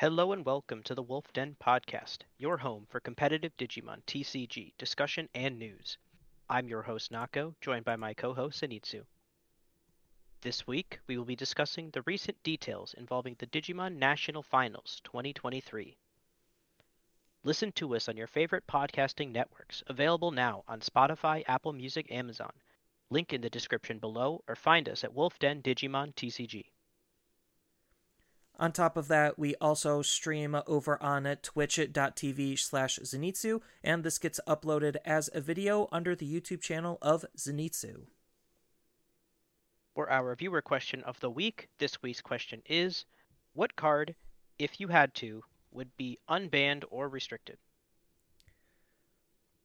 Hello and welcome to the Wolf Den Podcast, your home for competitive Digimon TCG discussion and news. I'm your host Nako, joined by my co-host Zenitsu. This week, we will be discussing the recent details involving the Digimon National Finals 2023. Listen to us on your favorite podcasting networks, available now on Spotify, Apple Music, Amazon. Link in the description below, or find us at Wolf Den Digimon TCG. On top of that, we also stream over on twitch.tv slash Zenitsu, and this gets uploaded as a video under the YouTube channel of Zenitsu. For our viewer question of the week, this week's question is What card, if you had to, would be unbanned or restricted?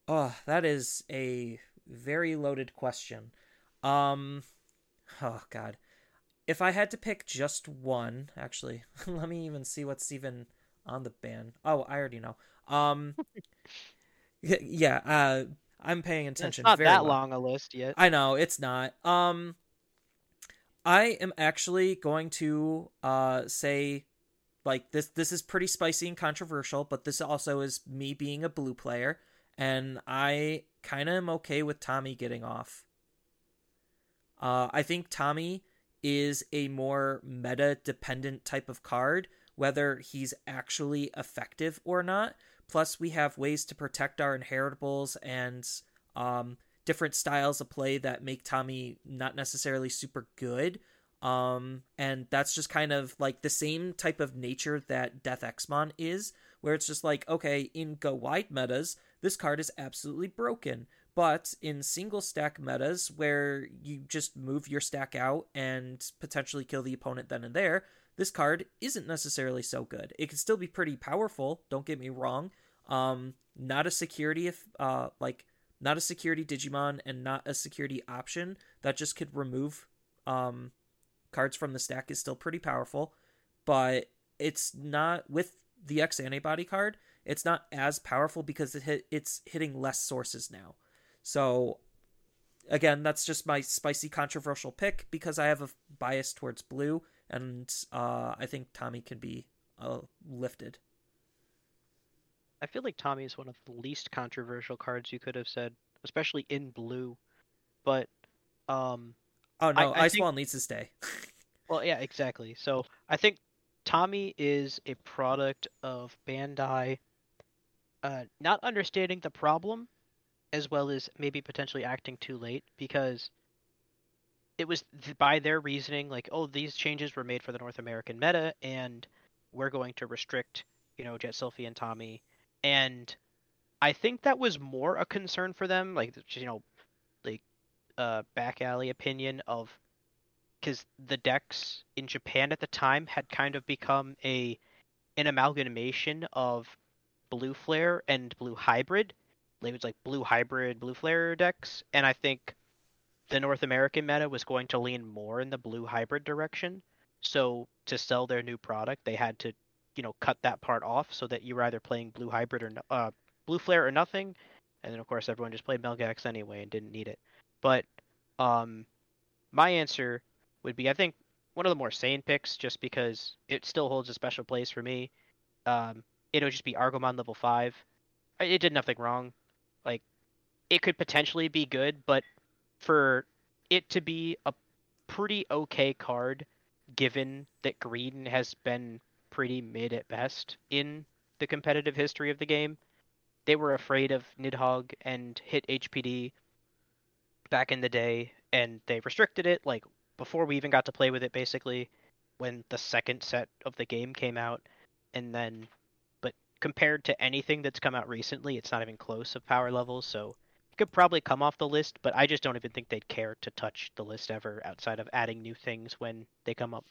Oh, that is a very loaded question. Um, oh, God if I had to pick just one, actually, let me even see what's even on the ban. Oh, I already know. Um, yeah, uh, I'm paying attention. It's not that well. long a list yet. I know it's not. Um, I am actually going to uh say, like this. This is pretty spicy and controversial, but this also is me being a blue player, and I kind of am okay with Tommy getting off. Uh, I think Tommy is a more meta dependent type of card, whether he's actually effective or not. Plus, we have ways to protect our inheritables and um, different styles of play that make Tommy not necessarily super good. Um, and that's just kind of like the same type of nature that Death Exmon is, where it's just like, okay, in go wide metas, this card is absolutely broken. But in single stack metas where you just move your stack out and potentially kill the opponent then and there, this card isn't necessarily so good. It can still be pretty powerful, don't get me wrong. Um, not a security if uh like not a security Digimon and not a security option that just could remove um cards from the stack is still pretty powerful, but it's not with the X antibody card, it's not as powerful because it hit, it's hitting less sources now. So again, that's just my spicy controversial pick because I have a bias towards blue, and uh, I think Tommy can be uh, lifted. I feel like Tommy is one of the least controversial cards you could have said, especially in blue. But um, oh no, I, I Ice needs to stay. well, yeah, exactly. So I think Tommy is a product of Bandai uh, not understanding the problem as well as maybe potentially acting too late because it was th- by their reasoning like oh these changes were made for the north american meta and we're going to restrict you know jet sylphie and tommy. And i think that was more a concern for them like you know like uh back alley opinion of because the decks in japan at the time had kind of become a an amalgamation of blue flare and blue hybrid it was like blue hybrid, blue flare decks, and I think the North American meta was going to lean more in the blue hybrid direction. So to sell their new product, they had to, you know, cut that part off so that you were either playing blue hybrid or uh, blue flare or nothing, and then of course everyone just played Melgax anyway and didn't need it. But um, my answer would be I think one of the more sane picks, just because it still holds a special place for me. Um, it would just be Argomon level five. It did nothing wrong. Like it could potentially be good, but for it to be a pretty okay card, given that green has been pretty mid at best in the competitive history of the game, they were afraid of Nidhogg and hit HPD back in the day, and they restricted it like before we even got to play with it basically when the second set of the game came out and then compared to anything that's come out recently, it's not even close of power levels. So it could probably come off the list, but I just don't even think they'd care to touch the list ever outside of adding new things when they come up.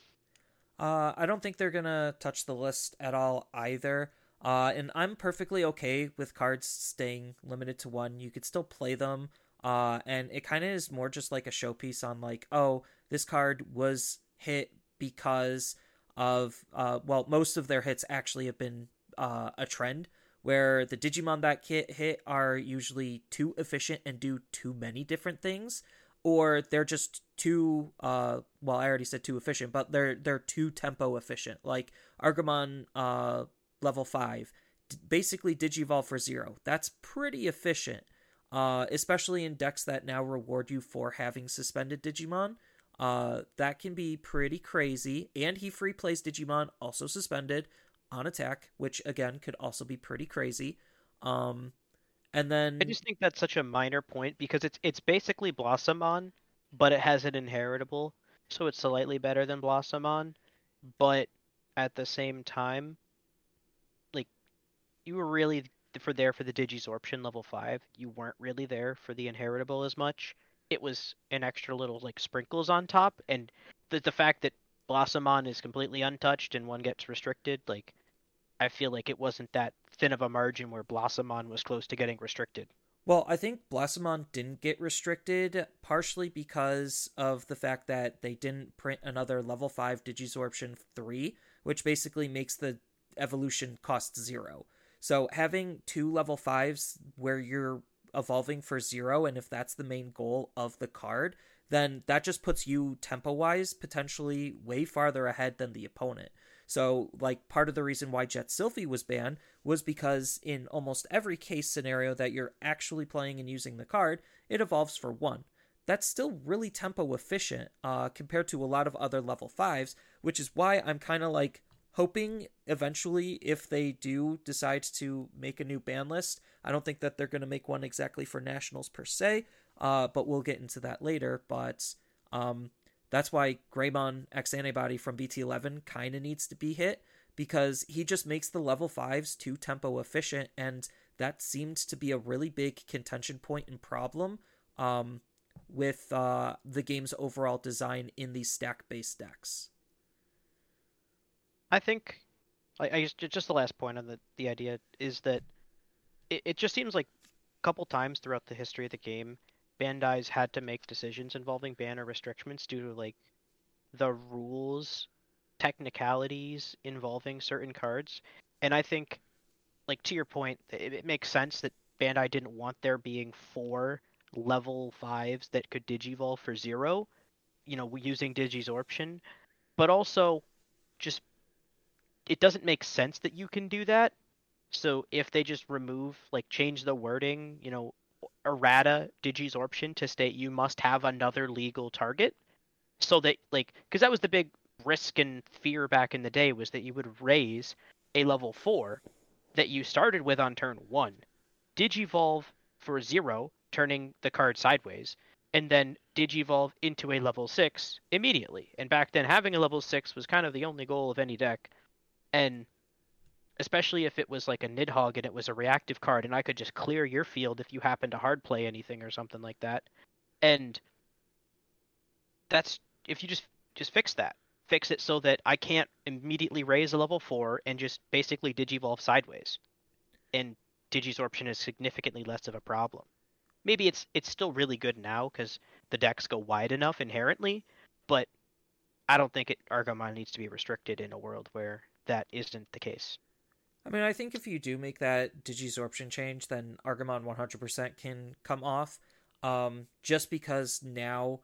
Uh, I don't think they're gonna touch the list at all either. Uh, and I'm perfectly okay with cards staying limited to one. You could still play them. Uh, and it kind of is more just like a showpiece on like, oh, this card was hit because of uh, well, most of their hits actually have been uh, a trend where the Digimon that get hit are usually too efficient and do too many different things. or they're just too uh well I already said too efficient, but they're they're too tempo efficient. Like Argomon uh level 5 basically digivolve for 0. That's pretty efficient. Uh especially in decks that now reward you for having suspended Digimon. Uh that can be pretty crazy and he free plays Digimon also suspended on attack, which again could also be pretty crazy. Um and then I just think that's such a minor point because it's it's basically Blossomon, but it has an inheritable, so it's slightly better than Blossomon. But at the same time, like you were really for there for the Digisorption level five. You weren't really there for the inheritable as much. It was an extra little like sprinkles on top, and the the fact that Blossomon is completely untouched and one gets restricted, like I feel like it wasn't that thin of a margin where Blossomon was close to getting restricted. Well, I think Blossomon didn't get restricted partially because of the fact that they didn't print another level 5 Digisorption 3, which basically makes the evolution cost zero. So having two level 5s where you're evolving for zero, and if that's the main goal of the card, then that just puts you tempo wise potentially way farther ahead than the opponent. So, like, part of the reason why Jet Sylphie was banned was because in almost every case scenario that you're actually playing and using the card, it evolves for one. That's still really tempo efficient uh, compared to a lot of other level 5s, which is why I'm kind of like hoping eventually, if they do decide to make a new ban list, I don't think that they're going to make one exactly for nationals per se, uh, but we'll get into that later. But um, that's why Greymon X Antibody from BT11 kind of needs to be hit because he just makes the level 5s too tempo efficient and that seemed to be a really big contention point and problem um, with uh, the game's overall design in these stack based decks. I think I, I just just the last point on the the idea is that it, it just seems like a couple times throughout the history of the game Bandai's had to make decisions involving ban or restrictions due to like the rules technicalities involving certain cards. And I think like to your point, it, it makes sense that Bandai didn't want there being four level fives that could digivolve for zero, you know, using Digisorption. But also just it doesn't make sense that you can do that. So if they just remove like change the wording, you know, errata digisorption to state you must have another legal target? So that like because that was the big risk and fear back in the day was that you would raise a level 4 that you started with on turn 1 digivolve for 0 turning the card sideways and then digivolve into a level 6 immediately. And back then having a level 6 was kind of the only goal of any deck. And especially if it was like a Nidhogg and it was a reactive card and I could just clear your field if you happen to hard play anything or something like that. And that's if you just just fix that. Fix it so that I can't immediately raise a level 4 and just basically digivolve sideways. And digisorption is significantly less of a problem. Maybe it's it's still really good now cuz the decks go wide enough inherently, but I don't think it Argomon needs to be restricted in a world where that isn't the case. I mean, I think if you do make that digisorption change, then Argomon 100% can come off. Um, just because now,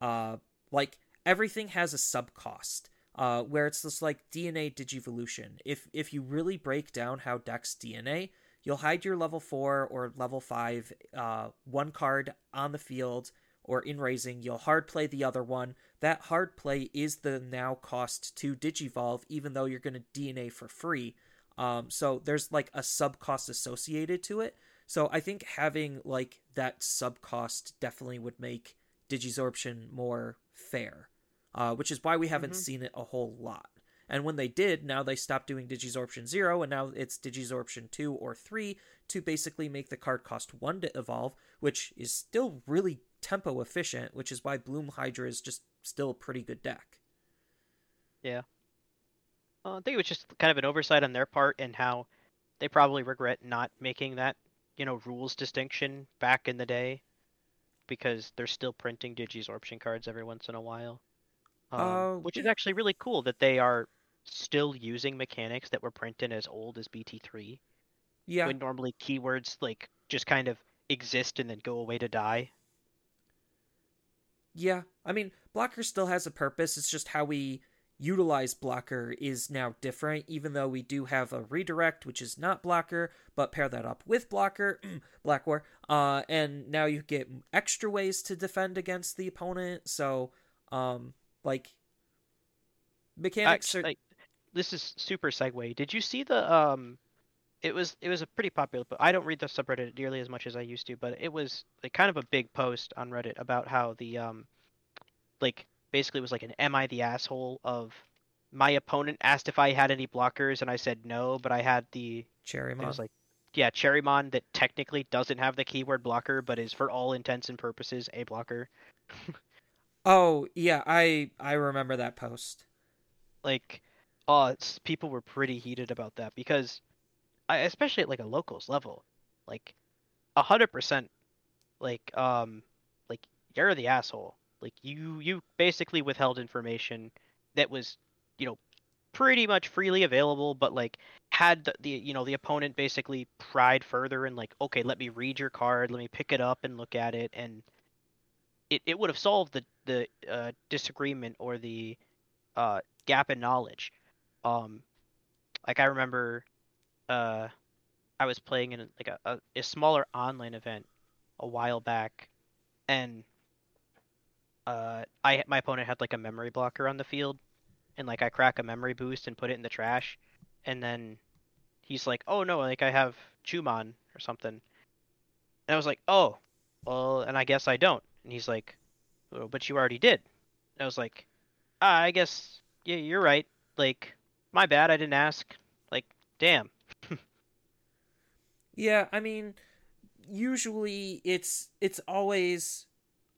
uh, like everything has a sub cost. Uh, where it's just like DNA digivolution. If if you really break down how decks DNA, you'll hide your level four or level five uh, one card on the field or in raising. You'll hard play the other one. That hard play is the now cost to digivolve, even though you're going to DNA for free. Um, so there's like a sub cost associated to it. So I think having like that sub cost definitely would make Digisorption more fair, uh, which is why we haven't mm-hmm. seen it a whole lot. And when they did, now they stopped doing Digisorption 0, and now it's Digisorption 2 or 3 to basically make the card cost 1 to evolve, which is still really tempo efficient, which is why Bloom Hydra is just still a pretty good deck. Yeah. Uh, I think it was just kind of an oversight on their part and how they probably regret not making that, you know, rules distinction back in the day because they're still printing Digisorption cards every once in a while. Um, uh, which is actually really cool that they are still using mechanics that were printed as old as BT3. Yeah. When normally keywords like just kind of exist and then go away to die. Yeah, I mean, blocker still has a purpose. It's just how we utilize blocker is now different, even though we do have a redirect, which is not blocker, but pair that up with blocker, Black War, uh, and now you get extra ways to defend against the opponent. So, um, like mechanics are. Like, this is super segue. Did you see the um? It was it was a pretty popular, but I don't read the subreddit nearly as much as I used to. But it was like kind of a big post on Reddit about how the um, like basically was like an "Am I the asshole?" of my opponent asked if I had any blockers and I said no, but I had the Cherrymon. It was like yeah, Cherrymon that technically doesn't have the keyword blocker, but is for all intents and purposes a blocker. oh yeah, I I remember that post. Like, uh, people were pretty heated about that because, I, especially at like a locals level, like, a hundred percent, like um, like you're the asshole. Like you you basically withheld information that was, you know, pretty much freely available, but like had the, the you know the opponent basically pried further and like okay, let me read your card, let me pick it up and look at it, and it, it would have solved the the uh, disagreement or the uh, gap in knowledge. Um, like I remember, uh, I was playing in like a, a, a smaller online event a while back, and uh, I my opponent had like a memory blocker on the field, and like I crack a memory boost and put it in the trash, and then he's like, "Oh no, like I have Chumon or something," and I was like, "Oh, well," and I guess I don't, and he's like, oh, "But you already did," and I was like, ah, "I guess yeah, you're right. Like, my bad, I didn't ask. Like, damn." yeah, I mean, usually it's it's always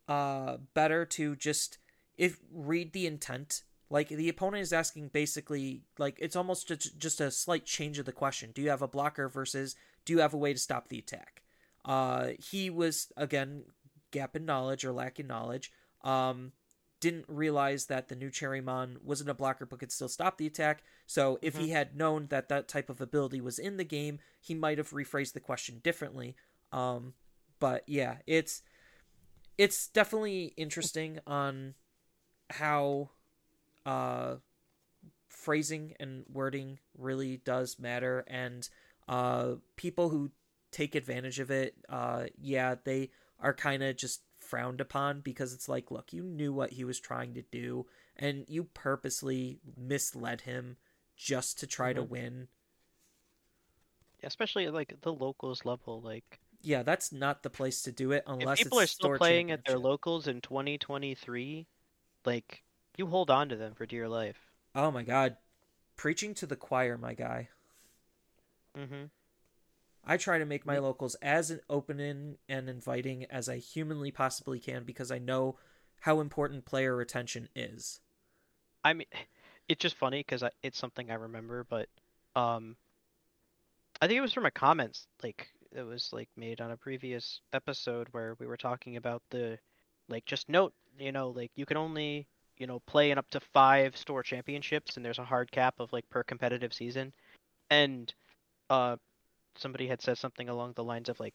uh better to just if read the intent like the opponent is asking basically like it's almost just just a slight change of the question do you have a blocker versus do you have a way to stop the attack uh he was again gap in knowledge or lack in knowledge um didn't realize that the new Cherrymon wasn't a blocker but could still stop the attack. So if mm-hmm. he had known that that type of ability was in the game, he might have rephrased the question differently. Um, but yeah, it's it's definitely interesting on how uh, phrasing and wording really does matter, and uh, people who take advantage of it, uh, yeah, they are kind of just frowned upon because it's like, look, you knew what he was trying to do, and you purposely misled him just to try mm-hmm. to win. Especially like the locals level, like yeah, that's not the place to do it unless if people are still playing at their locals in 2023. Like, you hold on to them for dear life. Oh my god, preaching to the choir, my guy. Mm-hmm. I try to make my locals as open and inviting as I humanly possibly can because I know how important player retention is. I mean, it's just funny because it's something I remember, but um, I think it was from a comments like that was like made on a previous episode where we were talking about the like just note you know like you can only you know play in up to five store championships and there's a hard cap of like per competitive season. And uh somebody had said something along the lines of like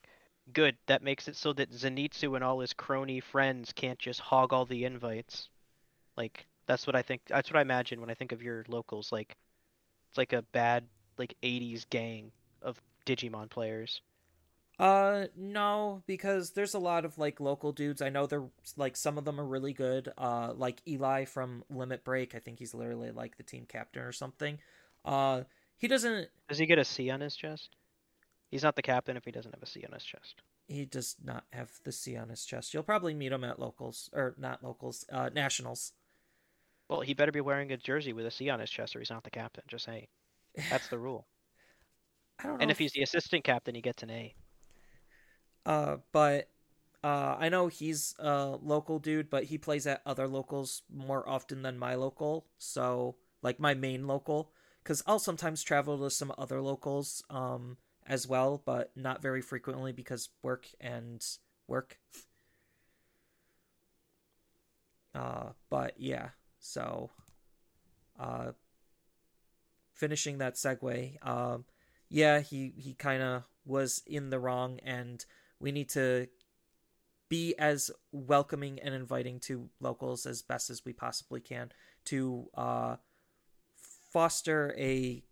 good that makes it so that zenitsu and all his crony friends can't just hog all the invites. Like that's what i think that's what i imagine when i think of your locals like it's like a bad like 80s gang of digimon players uh, no, because there's a lot of like local dudes. I know they're like some of them are really good. Uh, like Eli from Limit Break. I think he's literally like the team captain or something. Uh, he doesn't. Does he get a C on his chest? He's not the captain if he doesn't have a C on his chest. He does not have the C on his chest. You'll probably meet him at locals or not locals, uh, nationals. Well, he better be wearing a jersey with a C on his chest, or he's not the captain. Just say, that's the rule. I don't know. And if, if he's the assistant captain, he gets an A. Uh, but uh, I know he's a local dude, but he plays at other locals more often than my local. So, like my main local, because I'll sometimes travel to some other locals um, as well, but not very frequently because work and work. Uh, but yeah, so uh, finishing that segue, um, yeah, he he kind of was in the wrong and we need to be as welcoming and inviting to locals as best as we possibly can to uh, foster a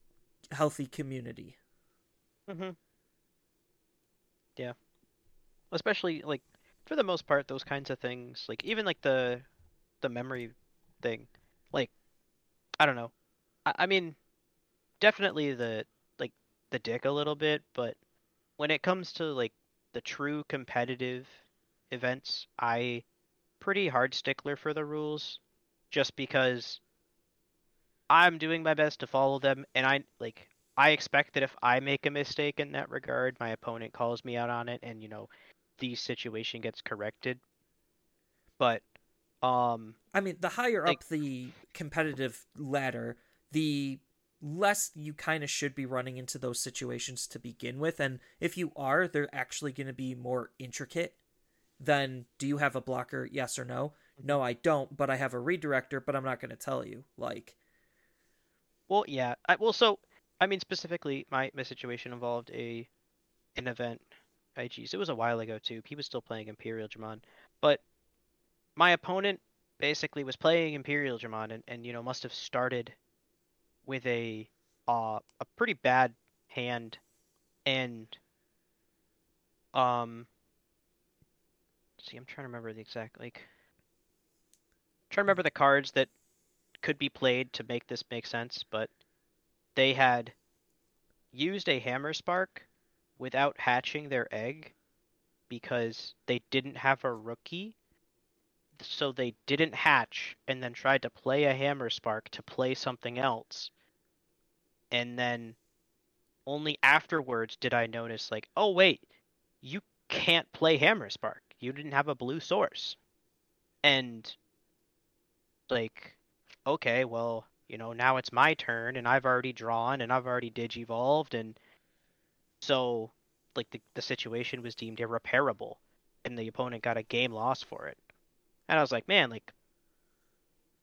healthy community. Mm-hmm. Yeah. Especially like for the most part, those kinds of things, like even like the the memory thing, like I don't know. I, I mean, definitely the like the dick a little bit, but when it comes to like the true competitive events, I pretty hard stickler for the rules, just because I'm doing my best to follow them, and I like I expect that if I make a mistake in that regard, my opponent calls me out on it, and you know, the situation gets corrected. But, um, I mean, the higher like, up the competitive ladder, the less you kind of should be running into those situations to begin with. And if you are, they're actually going to be more intricate than do you have a blocker? Yes or no? Mm-hmm. No, I don't, but I have a redirector, but I'm not going to tell you. Like, well, yeah. I, well, so I mean, specifically, my my situation involved a an event. I geez, it was a while ago too. He was still playing Imperial Dramon, but my opponent basically was playing Imperial Dramon and, and you know must have started with a uh, a pretty bad hand and um see I'm trying to remember the exact like I'm trying to remember the cards that could be played to make this make sense, but they had used a hammer spark without hatching their egg because they didn't have a rookie. So they didn't hatch and then tried to play a hammer spark to play something else. And then only afterwards did I notice, like, oh, wait, you can't play hammer spark. You didn't have a blue source. And, like, okay, well, you know, now it's my turn and I've already drawn and I've already digivolved and so like the, the situation was deemed irreparable and the opponent got a game loss for it. And I was like, man, like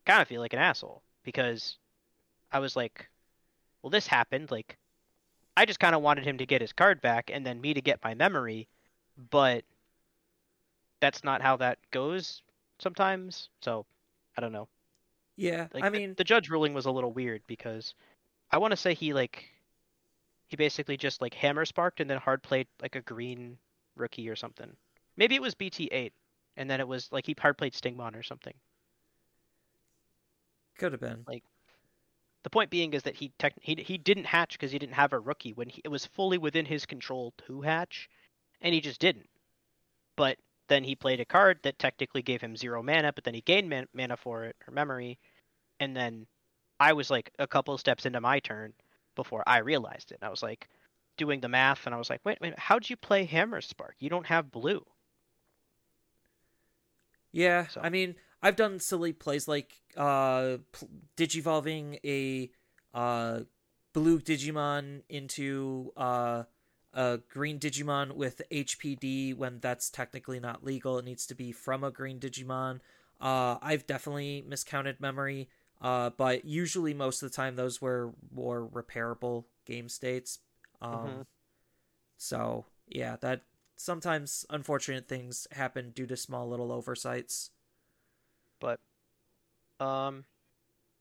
kind of feel like an asshole because I was like, well, this happened. Like, I just kind of wanted him to get his card back and then me to get my memory, but that's not how that goes sometimes. So I don't know. Yeah, like, I mean, the, the judge ruling was a little weird because I want to say he like he basically just like hammer sparked and then hard played like a green rookie or something. Maybe it was BT eight, and then it was like he hard played Stingmon or something. Could have been like. The point being is that he tech- he he didn't hatch because he didn't have a rookie when he, it was fully within his control to hatch, and he just didn't. But then he played a card that technically gave him zero mana, but then he gained man- mana for it or memory, and then I was like a couple steps into my turn before I realized it. And I was like doing the math, and I was like, wait, wait, how'd you play Hammer Spark? You don't have blue. Yeah, so. I mean, I've done silly plays like uh, digivolving a uh, blue Digimon into uh, a green Digimon with HPD when that's technically not legal. It needs to be from a green Digimon. Uh, I've definitely miscounted memory, uh, but usually most of the time those were more repairable game states. Um, mm-hmm. So yeah, that sometimes unfortunate things happen due to small little oversights. But, um,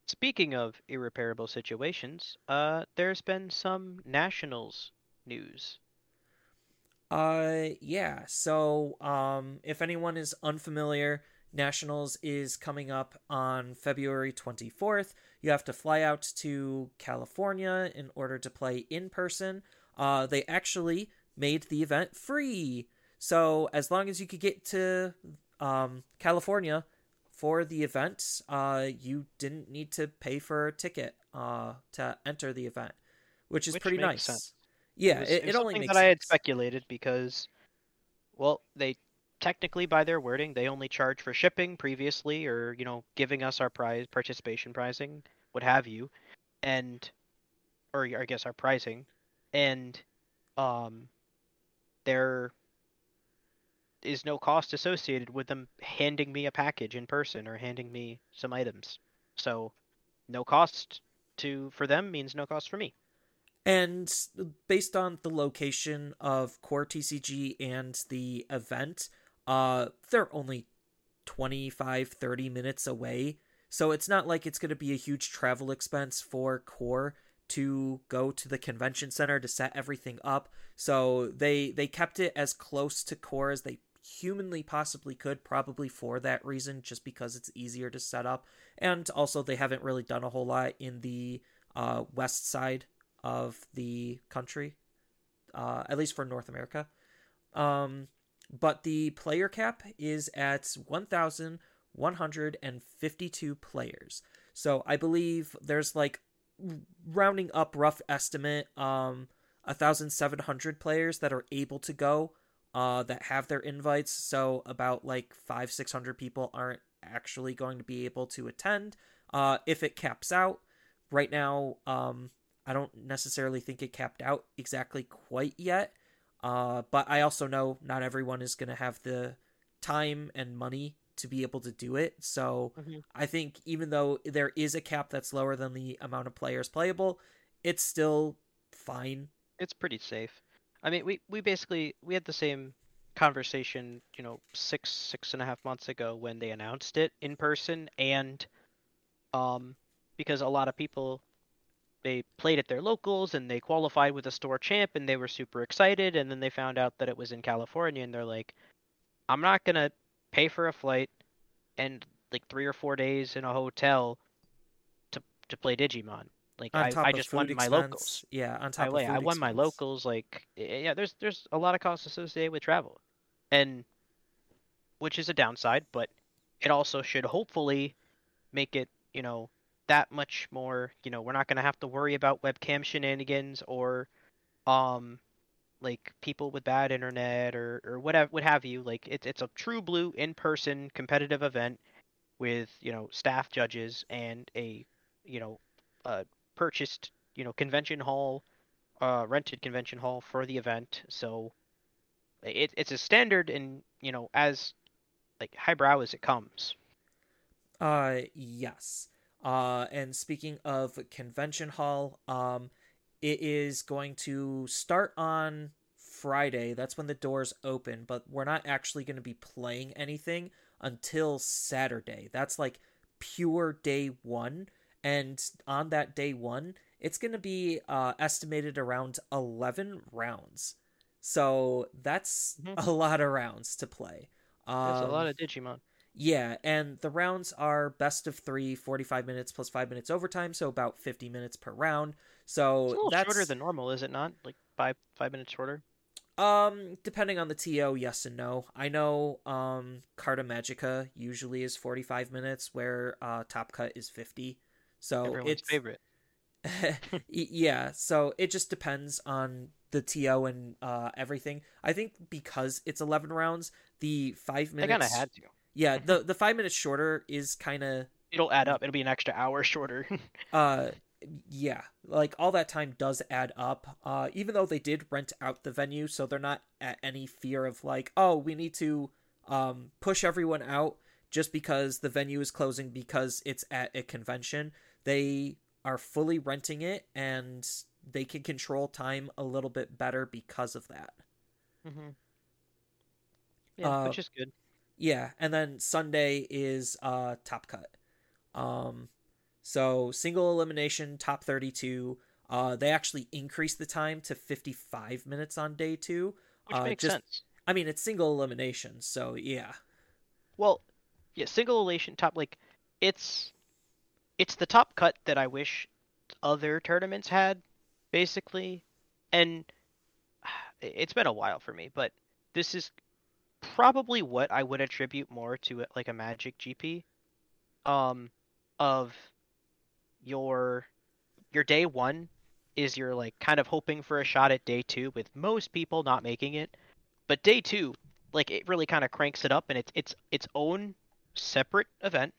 speaking of irreparable situations, uh, there's been some nationals news. Uh, yeah. So, um, if anyone is unfamiliar, Nationals is coming up on February 24th. You have to fly out to California in order to play in person. Uh, they actually made the event free. So, as long as you could get to um, California for the event, uh, you didn't need to pay for a ticket uh, to enter the event, which is which pretty nice. Sense. Yeah, it, was, it, it only makes that sense. I had speculated because, well, they technically by their wording they only charge for shipping previously, or you know, giving us our prize participation pricing, what have you, and or I guess our pricing, and um, there is no cost associated with them handing me a package in person or handing me some items. So, no cost to for them means no cost for me. And based on the location of core TCG and the event, uh they're only 25 30 minutes away so it's not like it's going to be a huge travel expense for core to go to the convention center to set everything up so they they kept it as close to core as they humanly possibly could probably for that reason just because it's easier to set up. And also they haven't really done a whole lot in the uh, west side of the country uh, at least for north america. Um, but the player cap is at 1152 players. So i believe there's like rounding up rough estimate um 1700 players that are able to go uh, that have their invites. So about like five, six hundred people aren't actually going to be able to attend. Uh, if it caps out, right now, um, I don't necessarily think it capped out exactly quite yet. Uh, but I also know not everyone is going to have the time and money to be able to do it. So mm-hmm. I think even though there is a cap that's lower than the amount of players playable, it's still fine. It's pretty safe. I mean, we we basically we had the same conversation, you know, six six and a half months ago when they announced it in person, and um, because a lot of people they played at their locals and they qualified with a store champ and they were super excited, and then they found out that it was in California and they're like, I'm not gonna pay for a flight and like three or four days in a hotel to to play Digimon. Like I, I just won expense, my locals. Yeah, on top I, of food I won expense. my locals. Like yeah, there's there's a lot of costs associated with travel, and which is a downside, but it also should hopefully make it you know that much more. You know, we're not gonna have to worry about webcam shenanigans or um like people with bad internet or or whatever what have you. Like it's it's a true blue in person competitive event with you know staff judges and a you know uh, purchased, you know, convention hall, uh, rented convention hall for the event. So it, it's a standard and you know as like highbrow as it comes. Uh, yes. Uh, and speaking of convention hall, um, it is going to start on Friday. That's when the doors open, but we're not actually going to be playing anything until Saturday. That's like pure day one and on that day one it's going to be uh, estimated around 11 rounds so that's mm-hmm. a lot of rounds to play um, that's a lot of digimon yeah and the rounds are best of three 45 minutes plus 5 minutes overtime so about 50 minutes per round so that's shorter than normal is it not like five five minutes shorter um, depending on the TO, yes and no. I know um Carta Magica usually is 45 minutes where uh Top Cut is 50. So Everyone's it's favorite. yeah, so it just depends on the TO and uh, everything. I think because it's 11 rounds, the 5 minutes I kind of had to. Yeah, the the 5 minutes shorter is kind of it'll add up. It'll be an extra hour shorter. uh yeah, like all that time does add up. Uh even though they did rent out the venue, so they're not at any fear of like, oh, we need to um push everyone out just because the venue is closing because it's at a convention they are fully renting it and they can control time a little bit better because of that. Mm-hmm. Yeah, uh, which is good. Yeah, and then Sunday is uh top cut. Um so single elimination top 32 uh they actually increased the time to 55 minutes on day 2. Which uh, makes just, sense. I mean, it's single elimination, so yeah. Well, yeah, single elimination top like it's it's the top cut that I wish other tournaments had, basically. And it's been a while for me, but this is probably what I would attribute more to like a Magic GP. Um, of your your day one is you're like kind of hoping for a shot at day two, with most people not making it. But day two, like it really kind of cranks it up, and it's it's its own separate event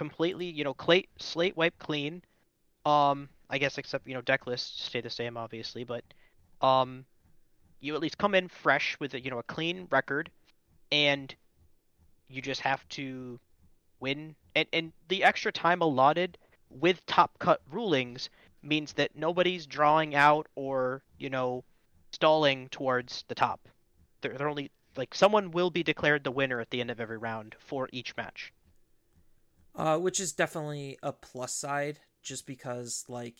completely, you know, clay, slate wipe clean. Um, I guess except you know deck lists stay the same, obviously, but um, you at least come in fresh with a you know a clean record, and you just have to win. And and the extra time allotted with top cut rulings means that nobody's drawing out or you know stalling towards the top. They're they're only like someone will be declared the winner at the end of every round for each match. Uh, which is definitely a plus side, just because like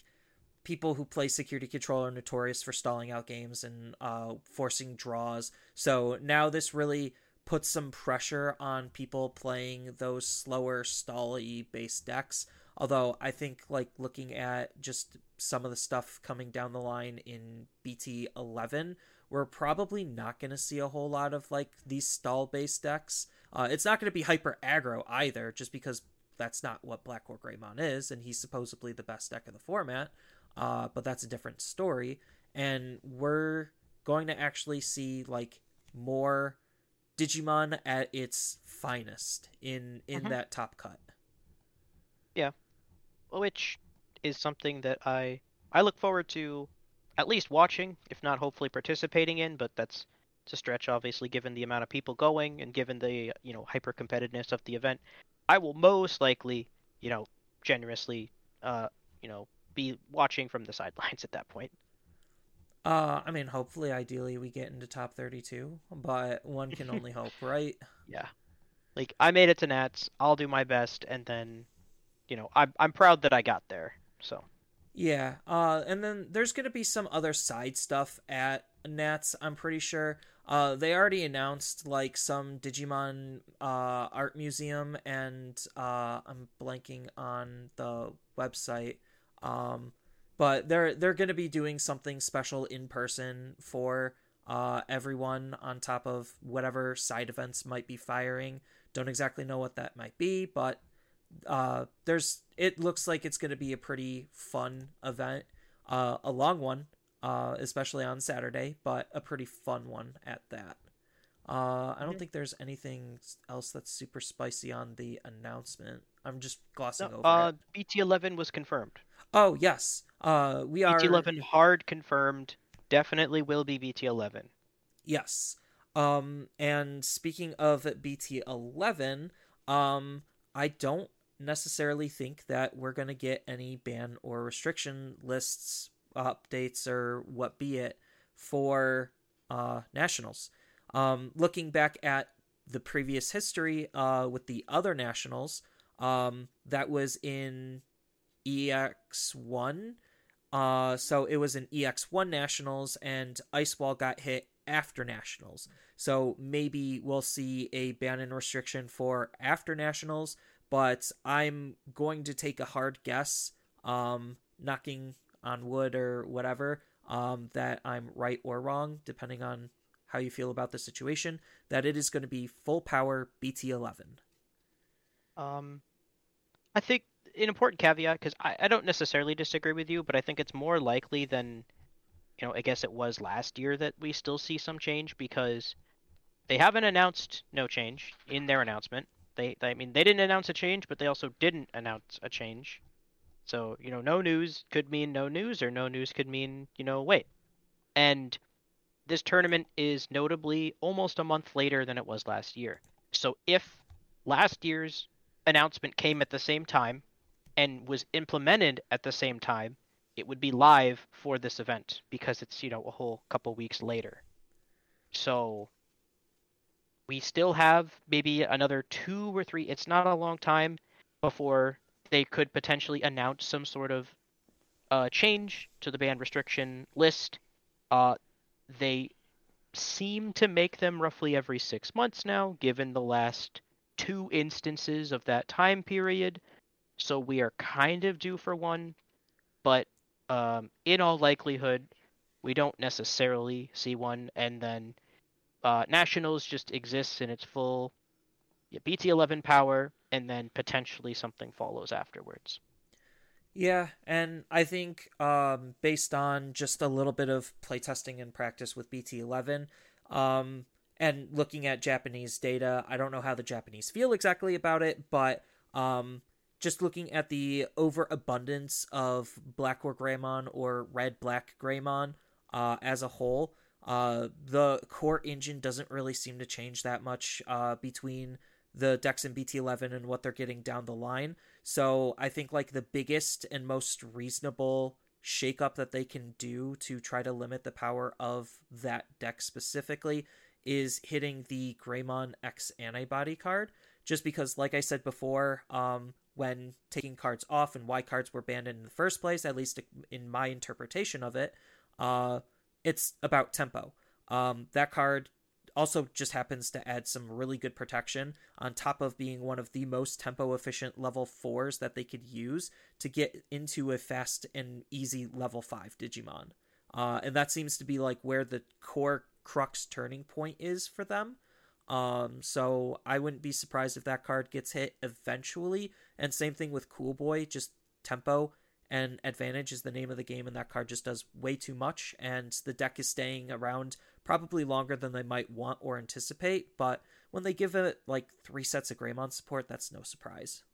people who play security control are notorious for stalling out games and uh, forcing draws. So now this really puts some pressure on people playing those slower stally based decks. Although I think like looking at just some of the stuff coming down the line in BT eleven, we're probably not going to see a whole lot of like these stall based decks. Uh, it's not going to be hyper aggro either, just because that's not what Black War Greymon is, and he's supposedly the best deck of the format. Uh, but that's a different story, and we're going to actually see like more Digimon at its finest in in Mhm. that top cut. Yeah, which is something that I I look forward to at least watching, if not hopefully participating in, but that's to stretch obviously given the amount of people going and given the you know hyper competitiveness of the event. I will most likely, you know, generously uh, you know, be watching from the sidelines at that point. Uh, I mean, hopefully, ideally, we get into top thirty-two, but one can only hope, right? Yeah. Like I made it to Nats, I'll do my best and then you know, I'm I'm proud that I got there. So Yeah, uh, and then there's gonna be some other side stuff at Nats. I'm pretty sure. Uh, they already announced like some Digimon uh, art museum, and uh, I'm blanking on the website. Um, but they're they're gonna be doing something special in person for uh, everyone on top of whatever side events might be firing. Don't exactly know what that might be, but uh there's it looks like it's going to be a pretty fun event uh a long one uh especially on saturday but a pretty fun one at that uh i don't think there's anything else that's super spicy on the announcement i'm just no, glossing over uh it BT11 was confirmed. oh yes uh we are BT11 hard confirmed. Definitely will be BT11. Yes. Um, and speaking of BT11, um, I don't necessarily think that we're going to get any ban or restriction lists updates or what be it for uh, nationals. Um, looking back at the previous history uh, with the other nationals, um, that was in EX1. Uh, so it was an EX1 nationals, and Icewall got hit after nationals. So maybe we'll see a ban and restriction for after nationals, but I'm going to take a hard guess, um, knocking on wood or whatever, um, that I'm right or wrong, depending on how you feel about the situation, that it is going to be full power BT11. Um, I think an important caveat because I, I don't necessarily disagree with you, but I think it's more likely than, you know, I guess it was last year that we still see some change because they haven't announced no change in their announcement. They, they I mean, they didn't announce a change, but they also didn't announce a change. So you know, no news could mean no news, or no news could mean you know wait. And this tournament is notably almost a month later than it was last year. So if last year's announcement came at the same time and was implemented at the same time, it would be live for this event because it's, you know, a whole couple weeks later. So we still have maybe another two or three, it's not a long time before they could potentially announce some sort of uh, change to the ban restriction list. Uh, they seem to make them roughly every six months now, given the last two instances of that time period. So we are kind of due for one, but um, in all likelihood, we don't necessarily see one. And then uh, Nationals just exists in its full yeah, BT11 power, and then potentially something follows afterwards. Yeah, and I think um, based on just a little bit of playtesting and practice with BT11, um, and looking at Japanese data, I don't know how the Japanese feel exactly about it, but um, just looking at the overabundance of Black War Greymon or Red Black Greymon uh, as a whole, uh, the core engine doesn't really seem to change that much uh, between the decks in BT11 and what they're getting down the line. So I think like the biggest and most reasonable shakeup that they can do to try to limit the power of that deck specifically is hitting the Greymon X antibody card. Just because, like I said before, um, when taking cards off and why cards were banned in the first place, at least in my interpretation of it, uh, it's about tempo. Um, that card also just happens to add some really good protection on top of being one of the most tempo efficient level fours that they could use to get into a fast and easy level five Digimon. Uh, and that seems to be like where the core crux turning point is for them. Um, so I wouldn't be surprised if that card gets hit eventually. And same thing with Cool Boy, just tempo and advantage is the name of the game, and that card just does way too much. And the deck is staying around probably longer than they might want or anticipate. But when they give it like three sets of Greymon support, that's no surprise.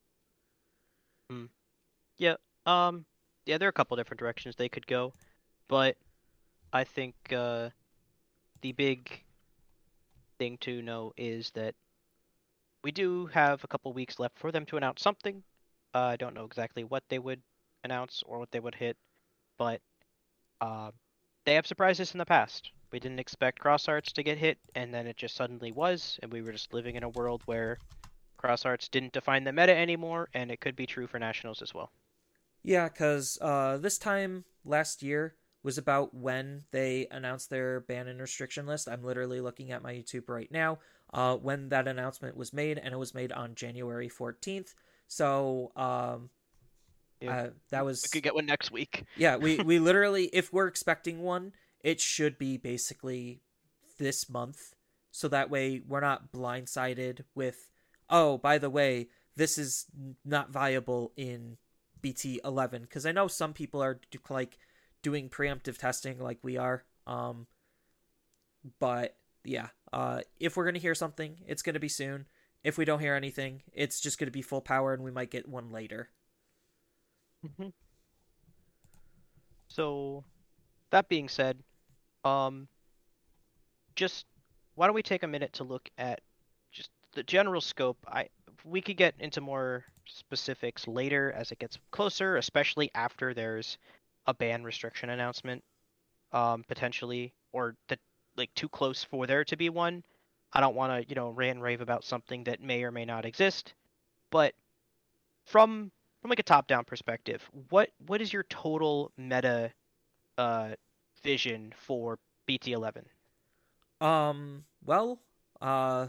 Hmm. Yeah. Um. Yeah, there are a couple different directions they could go, but I think uh, the big thing to know is that we do have a couple weeks left for them to announce something. Uh, I don't know exactly what they would announce or what they would hit, but uh, they have surprised us in the past. We didn't expect Cross Hearts to get hit, and then it just suddenly was, and we were just living in a world where Cross Hearts didn't define the meta anymore, and it could be true for Nationals as well. Yeah, because uh, this time last year was about when they announced their ban and restriction list. I'm literally looking at my YouTube right now uh, when that announcement was made, and it was made on January 14th. So um, yeah. Uh, that was we could get one next week. yeah, we we literally if we're expecting one, it should be basically this month, so that way we're not blindsided with oh by the way this is not viable in BT eleven because I know some people are like doing preemptive testing like we are. Um, but yeah, uh, if we're gonna hear something, it's gonna be soon. If we don't hear anything, it's just gonna be full power, and we might get one later. Mm-hmm. So, that being said, um, just why don't we take a minute to look at just the general scope? I we could get into more specifics later as it gets closer, especially after there's a ban restriction announcement, um, potentially, or that like too close for there to be one. I don't want to, you know, rant rave about something that may or may not exist, but from from like a top-down perspective, what what is your total meta uh, vision for BT11? Um, well, uh,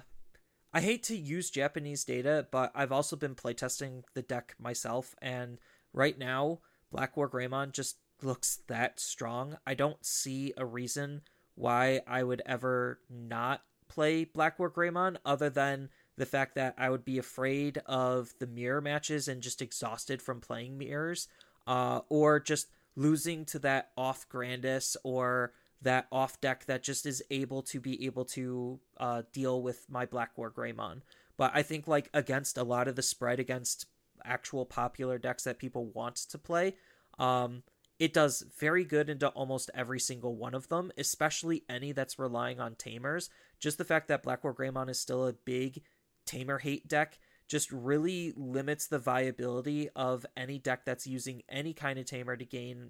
I hate to use Japanese data, but I've also been playtesting the deck myself, and right now, Black War Greymon just looks that strong. I don't see a reason why I would ever not play Black War Greymon other than the fact that I would be afraid of the mirror matches and just exhausted from playing mirrors, uh, or just losing to that off Grandis or that off deck that just is able to be able to uh, deal with my Black War Greymon. But I think like against a lot of the spread against actual popular decks that people want to play, um, it does very good into almost every single one of them, especially any that's relying on tamers. Just the fact that Black War Greymon is still a big tamer hate deck just really limits the viability of any deck that's using any kind of tamer to gain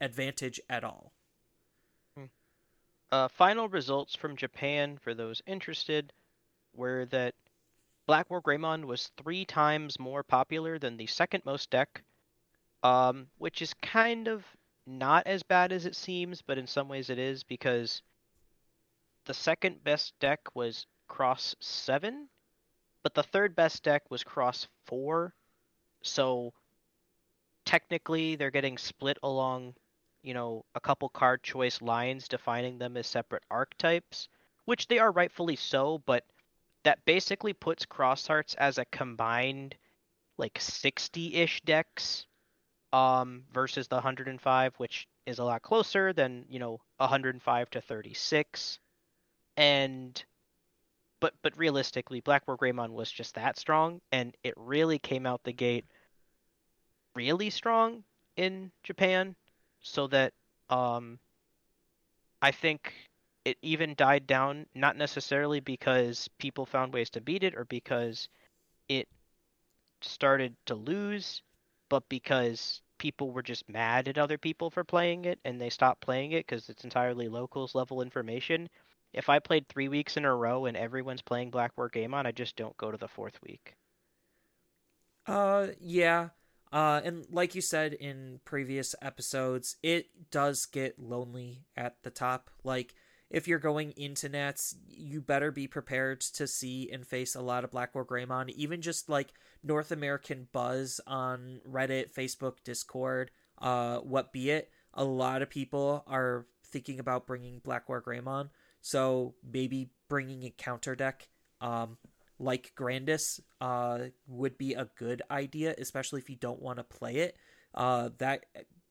advantage at all. Hmm. Uh, final results from Japan for those interested were that Black War Greymon was three times more popular than the second most deck, um, which is kind of not as bad as it seems, but in some ways it is because the second best deck was Cross 7, but the third best deck was cross four, so technically they're getting split along, you know, a couple card choice lines defining them as separate archetypes, which they are rightfully so, but that basically puts Cross Hearts as a combined like 60-ish decks um versus the 105 which is a lot closer than you know 105 to 36 and but but realistically, Black War Greymon was just that strong, and it really came out the gate really strong in Japan, so that um, I think it even died down not necessarily because people found ways to beat it or because it started to lose, but because people were just mad at other people for playing it and they stopped playing it because it's entirely locals level information if I played three weeks in a row and everyone's playing Black War Greymon, I just don't go to the fourth week. Uh, yeah. Uh, and like you said in previous episodes, it does get lonely at the top. Like, if you're going into Nats, you better be prepared to see and face a lot of Black War Greymon. Even just like North American buzz on Reddit, Facebook, Discord, uh, what be it, a lot of people are thinking about bringing Black War Greymon. So maybe bringing a counter deck. Um, like Grandis uh, would be a good idea, especially if you don't want to play it. Uh, that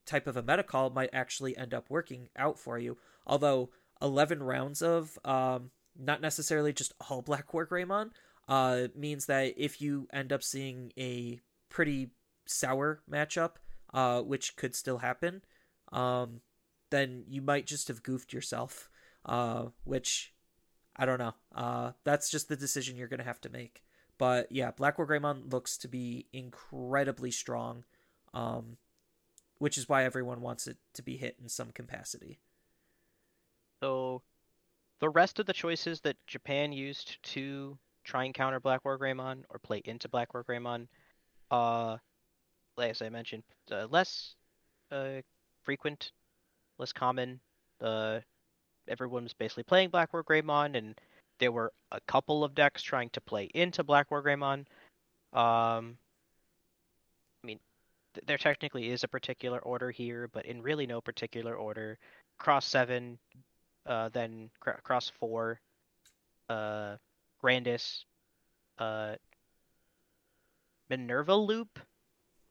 type of a meta call might actually end up working out for you. Although 11 rounds of um, not necessarily just all Black War Greymon uh, means that if you end up seeing a pretty sour matchup, uh, which could still happen, um, then you might just have goofed yourself, uh, which I don't know. Uh, that's just the decision you're going to have to make. But yeah, Black War Greymon looks to be incredibly strong, um, which is why everyone wants it to be hit in some capacity. So, the rest of the choices that Japan used to try and counter Black War Greymon or play into Black War Greymon, uh, as I mentioned, uh, less uh, frequent, less common. Uh, everyone was basically playing Black War Greymon, and there were a couple of decks trying to play into Black War Greymon. Um, I mean, th- there technically is a particular order here, but in really no particular order. Cross seven, uh, then cr- cross four, uh, Grandis, uh, Minerva Loop.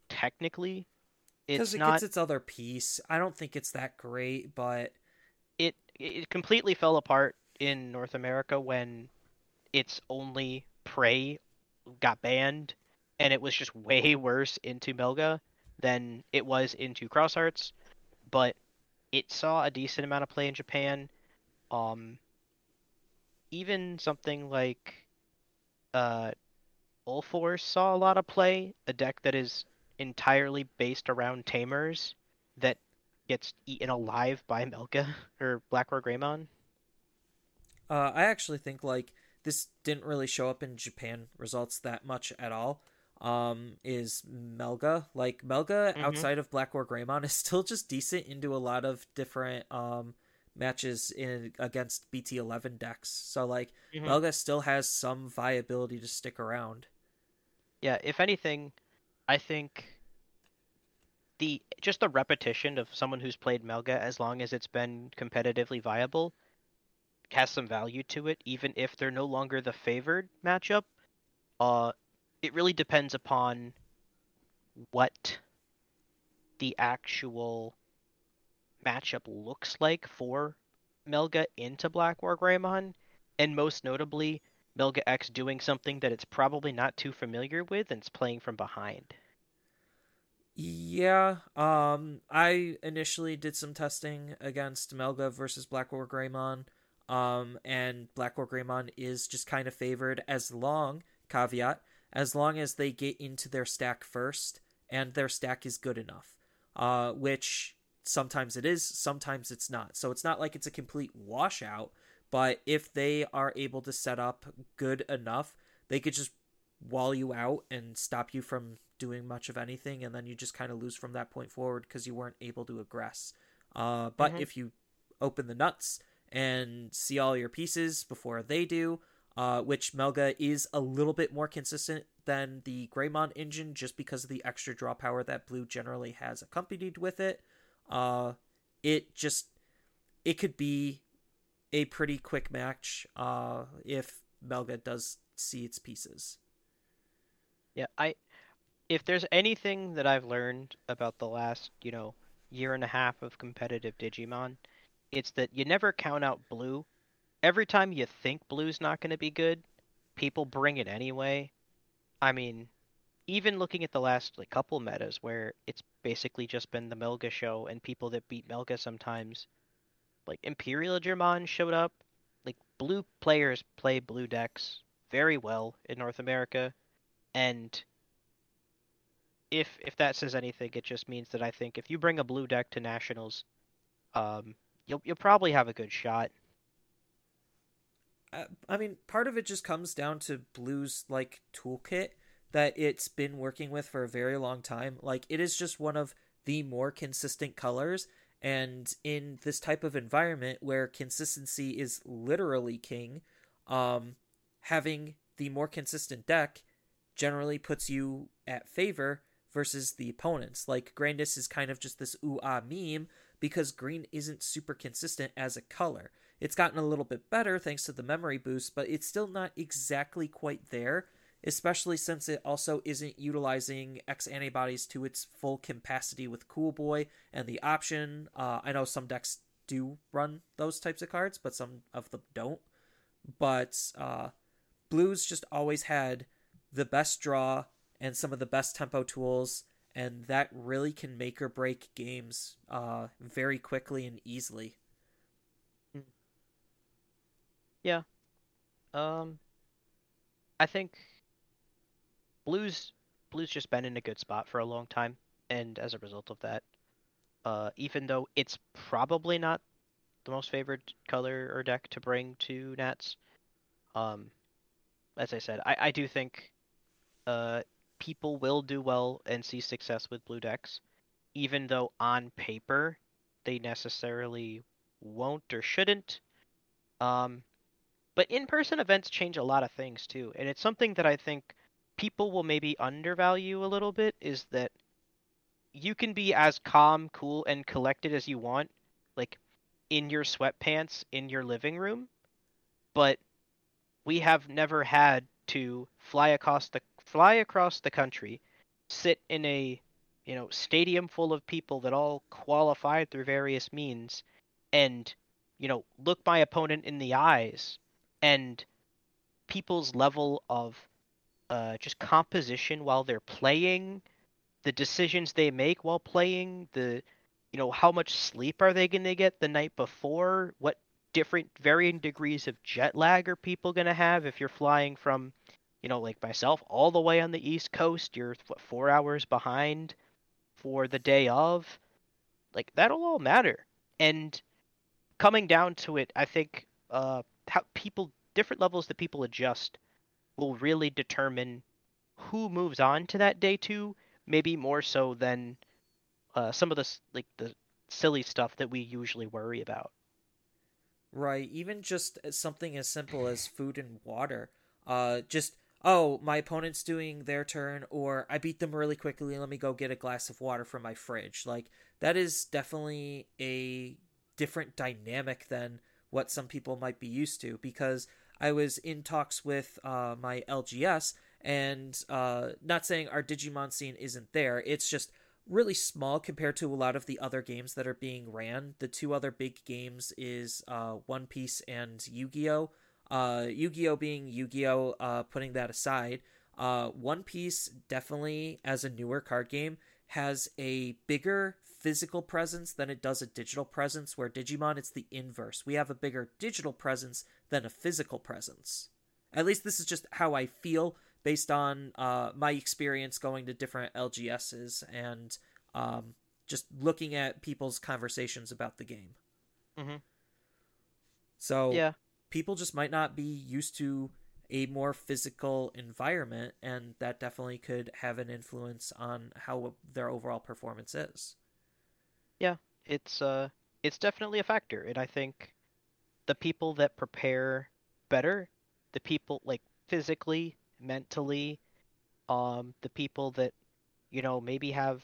Technically, because it not... gets its other piece. I don't think it's that great, but it completely fell apart in North America when its only prey got banned, and it was just way worse into Melga than it was into Cross Hearts. But it saw a decent amount of play in Japan. Um, even something like uh, Ulforce saw a lot of play. A deck that is entirely based around Tamers that gets eaten alive by Melga or Black War Greymon. Uh, I actually think like this didn't really show up in Japan results that much at all. Um, is Melga like Melga mm-hmm. outside of Black War Greymon is still just decent into a lot of different um matches in against BT11 decks. So like mm-hmm. Melga still has some viability to stick around. Yeah, if anything, I think the just the repetition of someone who's played Melga as long as it's been competitively viable has some value to it, even if they're no longer the favored matchup. Uh, it really depends upon what the actual matchup looks like for Melga into Black War Greymon, and most notably, Melga X doing something that it's probably not too familiar with and it's playing from behind. Yeah, um, I initially did some testing against Melga versus Black War Greymon, um, and Black War Greymon is just kind of favored as long, caveat, as long as they get into their stack first and their stack is good enough, uh, which sometimes it is, sometimes it's not. So it's not like it's a complete washout, but if they are able to set up good enough, they could just wall you out and stop you from doing much of anything, and then you just kind of lose from that point forward because you weren't able to aggress. Uh, but mm-hmm. if you open the nuts and see all your pieces before they do, uh, which Melga is a little bit more consistent than the Greymon engine just because of the extra draw power that Blue generally has accompanied with it. Uh, it just it could be a pretty quick match uh, if Melga does see its pieces. Yeah, I if there's anything that I've learned about the last, you know, year and a half of competitive Digimon, it's that you never count out blue. Every time you think blue's not going to be good, people bring it anyway. I mean, even looking at the last like couple metas where it's basically just been the Melga show and people that beat Melga sometimes, like Imperialdramon showed up. Like blue players play blue decks very well in North America, and if if that says anything, it just means that I think if you bring a blue deck to nationals, um, you'll you'll probably have a good shot. uh, I mean, part of it just comes down to Blue's like toolkit that it's been working with for a very long time. Like it is just one of the more consistent colors and in this type of environment where consistency is literally king, um having the more consistent deck generally puts you at favor versus the opponents. Like Grandis is kind of just this ooh ah meme because green isn't super consistent as a color. It's gotten a little bit better thanks to the memory boost, but it's still not exactly quite there, especially since it also isn't utilizing X antibodies to its full capacity with Cool Boy and the option. Uh, I know some decks do run those types of cards, but some of them don't. But uh, Blues just always had the best draw and some of the best tempo tools and that really can make or break games uh, very quickly and easily. Hmm. Yeah. Um I think Blues Blues just been in a good spot for a long time and as a result of that uh even though it's probably not the most favored color or deck to bring to Nats um as I said I I do think uh people will do well and see success with blue decks, even though on paper they necessarily won't or shouldn't. Um, but in-person events change a lot of things too, and it's something that I think people will maybe undervalue a little bit. Is that you can be as calm, cool, and collected as you want, like in your sweatpants in your living room, but we have never had to fly across the fly across the country, sit in a you know stadium full of people that all qualified through various means, and you know look my opponent in the eyes, and people's level of uh, just composition while they're playing, the decisions they make while playing, the you know how much sleep are they going to get the night before, what different varying degrees of jet lag are people going to have if you're flying from you know, like myself, all the way on the East Coast, you're what, four hours behind for the day of. Like that'll all matter. And coming down to it, I think uh, how people different levels that people adjust will really determine who moves on to that day two. Maybe more so than uh, some of the like the silly stuff that we usually worry about. Right. Even just something as simple as food and water. Uh, just oh, my opponent's doing their turn, or I beat them really quickly, let me go get a glass of water from my fridge. Like, that is definitely a different dynamic than what some people might be used to because I was in talks with uh, my LGS, and uh, not saying our Digimon scene isn't there, it's just really small compared to a lot of the other games that are being ran. The two other big games is uh, One Piece and Yu Gi Oh! Uh, Yu-Gi-Oh being Yu-Gi-Oh, uh, putting that aside, uh, One Piece definitely as a newer card game has a bigger physical presence than it does a digital presence. Where Digimon, it's the inverse. We have a bigger digital presence than a physical presence. At least this is just how I feel based on uh, my experience going to different LGSs and um, just looking at people's conversations about the game. Mm-hmm. So yeah, people just might not be used to a more physical environment and that definitely could have an influence on how their overall performance is yeah it's uh it's definitely a factor and i think the people that prepare better the people like physically mentally um the people that you know maybe have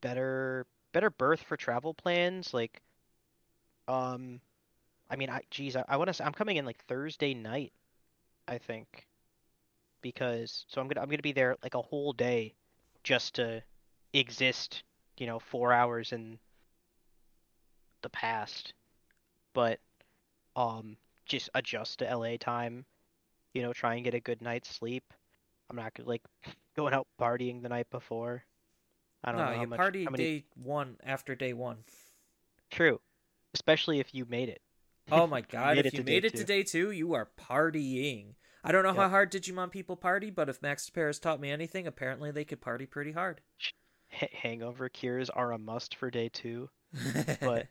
better better berth for travel plans like um I mean, I geez, I, I want to. Say I'm coming in like Thursday night, I think, because so I'm gonna I'm gonna be there like a whole day, just to exist. You know, four hours in the past, but um, just adjust to LA time. You know, try and get a good night's sleep. I'm not like going out partying the night before. I don't no, know. No, you much, party many... day one after day one. True, especially if you made it. Oh my god, if you made it to day two, you are partying. I don't know yep. how hard Digimon people party, but if Max Paris taught me anything, apparently they could party pretty hard. H- hangover cures are a must for day two. but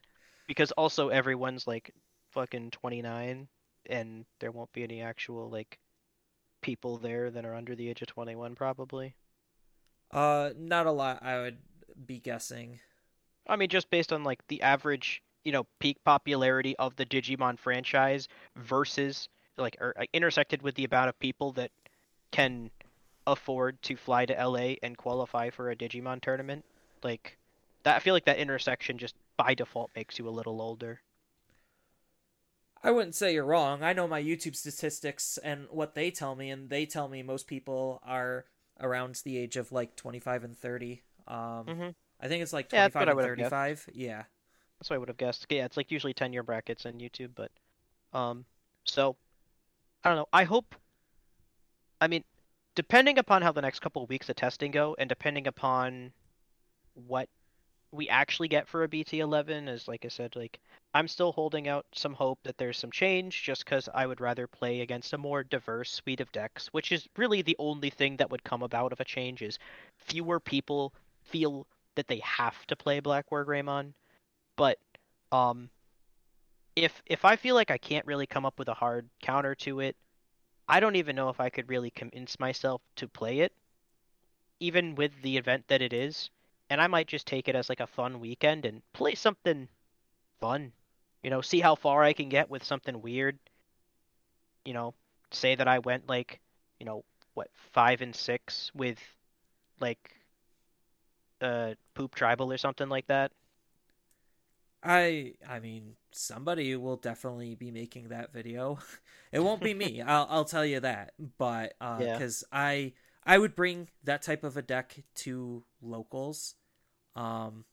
because also everyone's like fucking 29 and there won't be any actual like people there that are under the age of 21 probably. Uh, not a lot. I would be guessing. I mean, just based on like the average, you know, peak popularity of the Digimon franchise versus like or like, intersected with the amount of people that can afford to fly to LA and qualify for a Digimon tournament. Like that I feel like that intersection just by default makes you a little older. I wouldn't say you're wrong. I know my YouTube statistics and what they tell me, and they tell me most people are around the age of like 25 and 30. Um, mm-hmm. I think it's like 25 yeah, and 35. Guessed. Yeah. That's what I would have guessed. Yeah, it's like usually 10 year brackets on YouTube, but um, so I don't know. I hope. I mean, depending upon how the next couple of weeks of testing go, and depending upon what we actually get for a BT11, is like I said, like I'm still holding out some hope that there's some change, just because I would rather play against a more diverse suite of decks, which is really the only thing that would come about of a change. Is fewer people feel that they have to play Black War Greymon, but um, if if I feel like I can't really come up with a hard counter to it, I don't even know if I could really convince myself to play it, even with the event that it is. And I might just take it as like a fun weekend and play something fun. You know, see how far I can get with something weird. You know, say that I went like, you know, what, five and six with like uh poop tribal or something like that. I I mean somebody will definitely be making that video. it won't be me. I'll I'll tell you that. But uh yeah. cuz I I would bring that type of a deck to locals. Um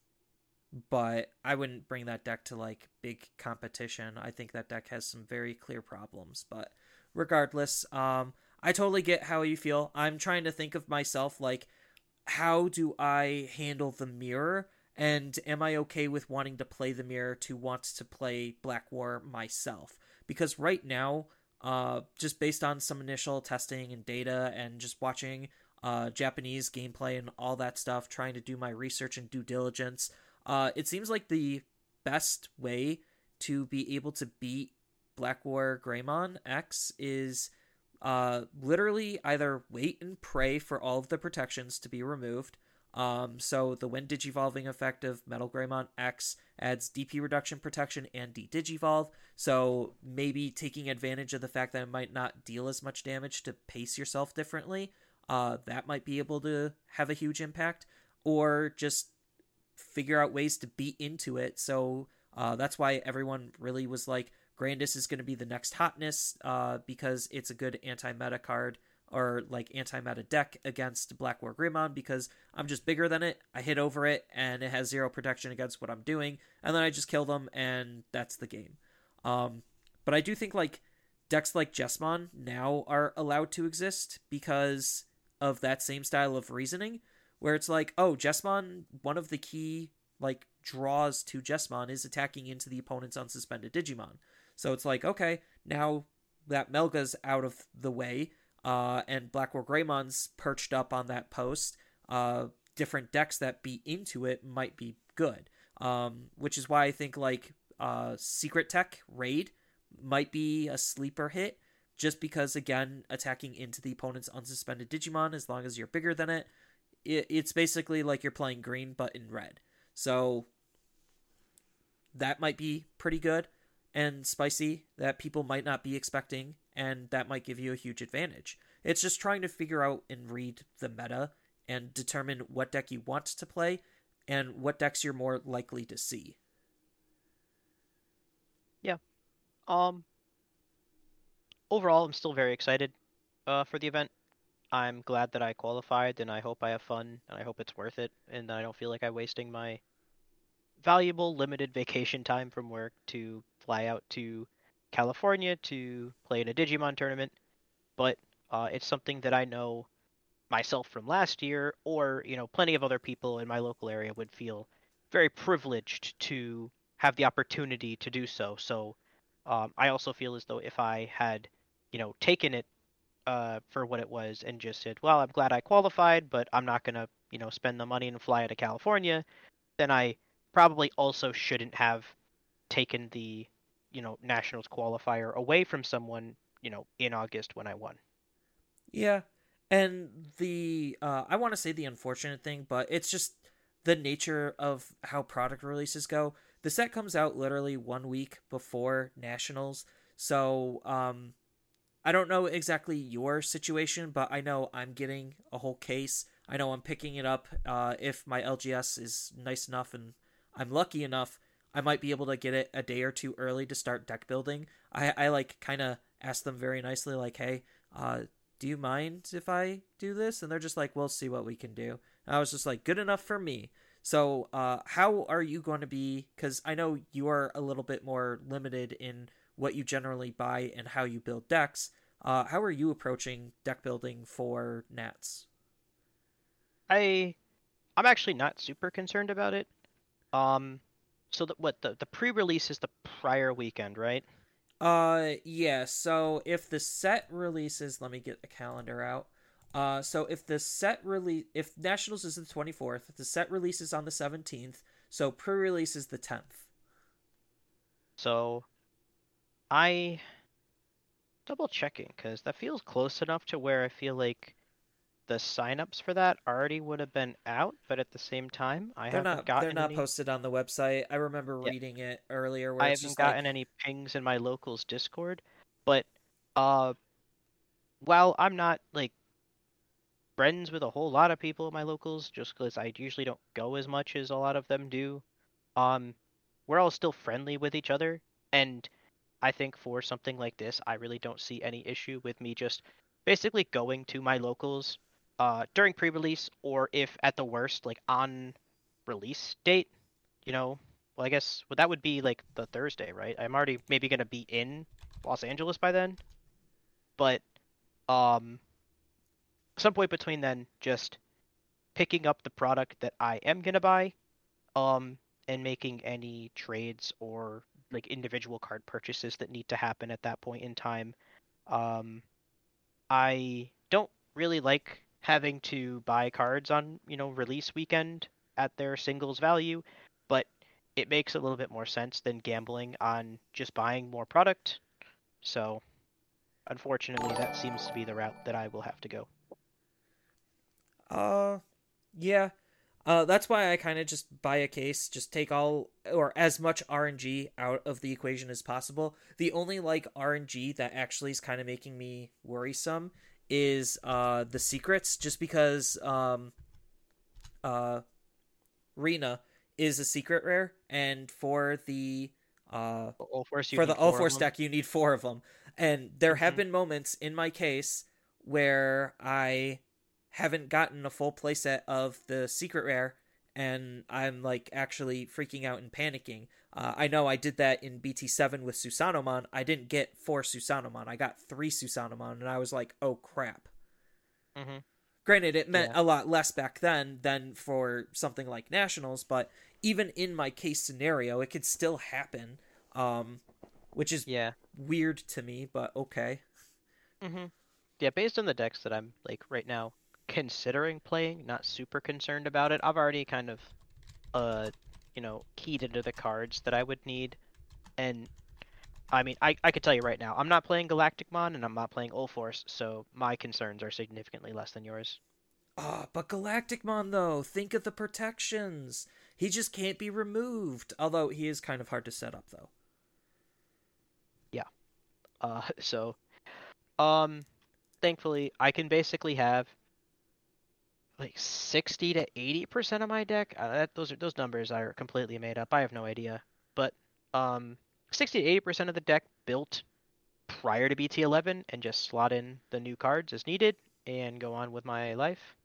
but I wouldn't bring that deck to like big competition. I think that deck has some very clear problems, but regardless, um I totally get how you feel. I'm trying to think of myself like how do I handle the mirror and am I okay with wanting to play the mirror to want to play Black War myself? Because right now, uh, just based on some initial testing and data and just watching uh, Japanese gameplay and all that stuff, trying to do my research and due diligence, uh, it seems like the best way to be able to beat Black War Greymon X is uh, literally either wait and pray for all of the protections to be removed, um, so the when digivolving effect of Metal Greymon X adds DP reduction protection and de-digivolve. So maybe taking advantage of the fact that it might not deal as much damage to pace yourself differently, uh, that might be able to have a huge impact. Or just figure out ways to beat into it. So uh, that's why everyone really was like, Grandis is going to be the next hotness uh, because it's a good anti-meta card or like anti-meta deck against Black War Greymon because I'm just bigger than it. I hit over it and it has zero protection against what I'm doing, and then I just kill them and that's the game. Um, but I do think like decks like Jessamon now are allowed to exist because of that same style of reasoning, where it's like, oh, Jessamon, one of the key like draws to Jessamon is attacking into the opponent's unsuspended Digimon. So it's like, okay, now that Melga's out of the way, uh, and Black War Greymon's perched up on that post, uh, different decks that beat into it might be good. Um, which is why I think like uh, Secret Tech Raid might be a sleeper hit, just because again attacking into the opponent's unsuspended Digimon as long as you're bigger than it, it it's basically like you're playing green but in red. So that might be pretty good and spicy that people might not be expecting and that might give you a huge advantage. It's just trying to figure out and read the meta and determine what deck you want to play and what decks you're more likely to see. Yeah. Um overall I'm still very excited uh for the event. I'm glad that I qualified and I hope I have fun and I hope it's worth it and I don't feel like I'm wasting my valuable limited vacation time from work to fly out to California to play in a Digimon tournament, but uh, it's something that I know myself from last year, or you know, plenty of other people in my local area would feel very privileged to have the opportunity to do so. So um, I also feel as though if I had, you know, taken it uh, for what it was and just said, "Well, I'm glad I qualified, but I'm not gonna, you know, spend the money and fly out to California," then I probably also shouldn't have taken the you know nationals qualifier away from someone you know in August when I won. Yeah, and the uh, I want to say the unfortunate thing, but it's just the nature of how product releases go. The set comes out literally one week before nationals, so um, I don't know exactly your situation, but I know I'm getting a whole case. I know I'm picking it up uh, if my LGS is nice enough and I'm lucky enough. I might be able to get it a day or two early to start deck building. I, I like kind of ask them very nicely, like, hey, uh, do you mind if I do this? And they're just like, we'll see what we can do. And I was just like, good enough for me. So, uh, how are you going to be? Because I know you are a little bit more limited in what you generally buy and how you build decks. Uh, how are you approaching deck building for Nats? I, I'm actually not super concerned about it. Um, so that what the the pre-release is the prior weekend, right? Uh, yeah. So if the set releases, let me get the calendar out. Uh, so if the set release, if Nationals is the twenty fourth, the set releases on the seventeenth. So pre-release is the tenth. So, I double checking because that feels close enough to where I feel like the signups for that already would have been out, but at the same time, I they're haven't not gotten they're not any, posted on the website. I remember Yeah. reading it earlier. Where I it's haven't just gotten like, any pings in my locals Discord. But uh, while I'm not like friends with a whole lot of people in my locals, just because I usually don't go as much as a lot of them do, um, we're all still friendly with each other, and I think for something like this, I really don't see any issue with me just basically going to my locals uh, during pre-release, or if at the worst, like on release date. You know, well, I guess well, that would be like the Thursday, right? I'm already maybe gonna be in Los Angeles by then, but um, some point between then, just picking up the product that I am gonna buy, um, and making any trades or like individual card purchases that need to happen at that point in time. Um, I don't really like having to buy cards on you know release weekend at their singles value, but it makes a little bit more sense than gambling on just buying more product. So, unfortunately, that seems to be the route that I will have to go. Uh, yeah. Uh, that's why I kind of just buy a case, just take all or as much RNG out of the equation as possible. The only like RNG that actually is kind of making me worrisome is uh the secrets, just because um uh Rena is a secret rare, and for the uh Force, for the Ulforce deck you need four of them. And there have Mhm. been moments in my case where i haven't gotten a full playset of the secret rare and i'm like actually freaking out and panicking uh, i know i did that in bt7 with Susanoomon i didn't get four Susanoomon i got three Susanoomon and i was like oh crap Mhm. granted it meant Yeah. a lot less back then than for something like nationals but even in my case scenario it could still happen um which is Yeah. weird to me, but okay. hmm Yeah, based on the decks that I'm like right now considering playing, not super concerned about it. I've already kind of uh you know, keyed into the cards that I would need. And I mean I, I could tell you right now, I'm not playing Galacticmon and I'm not playing Ulforce, so my concerns are significantly less than yours. Ah, but Galacticmon though, think of the protections. He just can't be removed. Although he is kind of hard to set up though. Yeah. Uh so um thankfully I can basically have like 60 to 80% of my deck. Uh, that, those are those numbers are completely made up. I have no idea. But um 60 to 80% of the deck built prior to BT11 and just slot in the new cards as needed and go on with my life.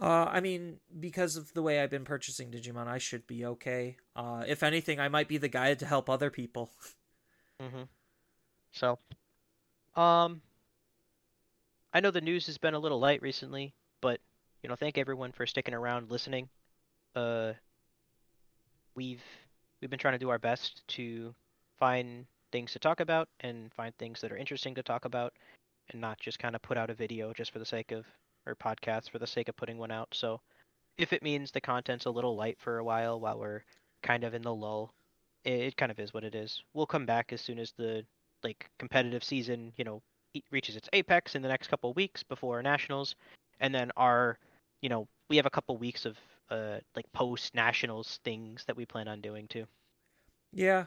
Uh, I mean, because of the way I've been purchasing Digimon, I should be okay. Uh, if anything, I might be the guy to help other people. Mm-hmm. So, um, I know the news has been a little light recently, but you know, thank everyone for sticking around, listening. Uh, we've we've been trying to do our best to find things to talk about and find things that are interesting to talk about, and not just kind of put out a video just for the sake of or podcasts for the sake of putting one out. So, if it means the content's a little light for a while while we're kind of in the lull, it, it kind of is what it is. We'll come back as soon as the like competitive season, you know, reaches its apex in the next couple weeks before nationals, and then our, you know, we have a couple weeks of uh like post nationals things that we plan on doing too. Yeah.